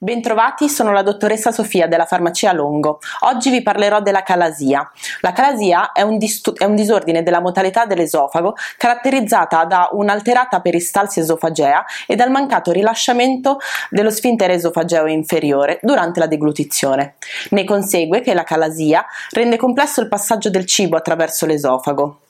Bentrovati, sono la dottoressa Sofia della farmacia Longo. Oggi vi parlerò della calasia. La calasia è un, è un disordine della modalità dell'esofago caratterizzata da un'alterata peristalsi esofagea e dal mancato rilasciamento dello sfintere esofageo inferiore durante la deglutizione. Ne consegue che la calasia rende complesso il passaggio del cibo attraverso l'esofago.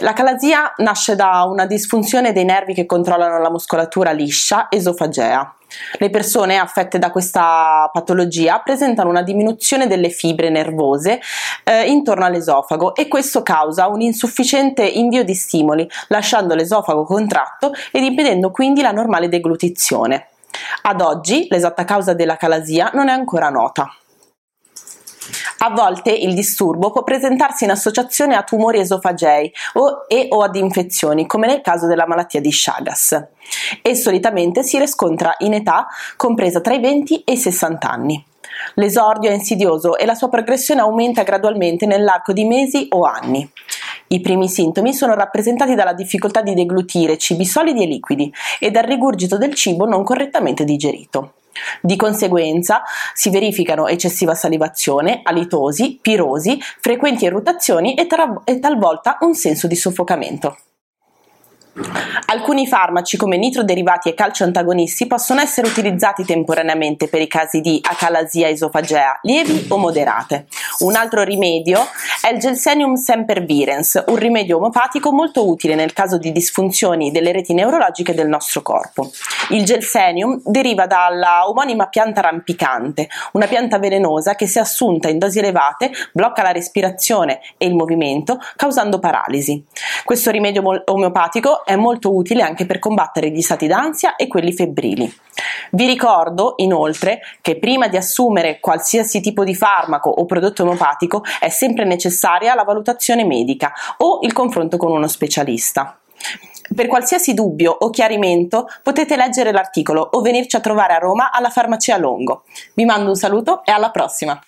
La calasia nasce da una disfunzione dei nervi che controllano la muscolatura liscia esofagea. Le persone affette da questa patologia presentano una diminuzione delle fibre nervose eh, intorno all'esofago e questo causa un insufficiente invio di stimoli, lasciando l'esofago contratto ed impedendo quindi la normale deglutizione. Ad oggi l'esatta causa della calasia non è ancora nota. A volte il disturbo può presentarsi in associazione a tumori esofagei o, e o ad infezioni, come nel caso della malattia di Chagas, e solitamente si riscontra in età compresa tra i 20 e i 60 anni. L'esordio è insidioso e la sua progressione aumenta gradualmente nell'arco di mesi o anni. I primi sintomi sono rappresentati dalla difficoltà di deglutire cibi solidi e liquidi e dal rigurgito del cibo non correttamente digerito. Di conseguenza si verificano eccessiva salivazione, alitosi, pirosi, frequenti eruttazioni e, tra- e talvolta un senso di soffocamento. Alcuni farmaci come nitroderivati e calcio antagonisti possono essere utilizzati temporaneamente per i casi di acalasia esofagea lievi o moderate. Un altro rimedio è il Gelsenium sempervirens, un rimedio omopatico molto utile nel caso di disfunzioni delle reti neurologiche del nostro corpo. Il Gelsenium deriva dalla omonima pianta rampicante, una pianta velenosa che se assunta in dosi elevate blocca la respirazione e il movimento causando paralisi. Questo rimedio omeopatico è molto utile anche per combattere gli stati d'ansia e quelli febbrili. Vi ricordo inoltre che prima di assumere qualsiasi tipo di farmaco o prodotto omeopatico è sempre necessaria la valutazione medica o il confronto con uno specialista. Per qualsiasi dubbio o chiarimento potete leggere l'articolo o venirci a trovare a Roma alla farmacia Longo. Vi mando un saluto e alla prossima!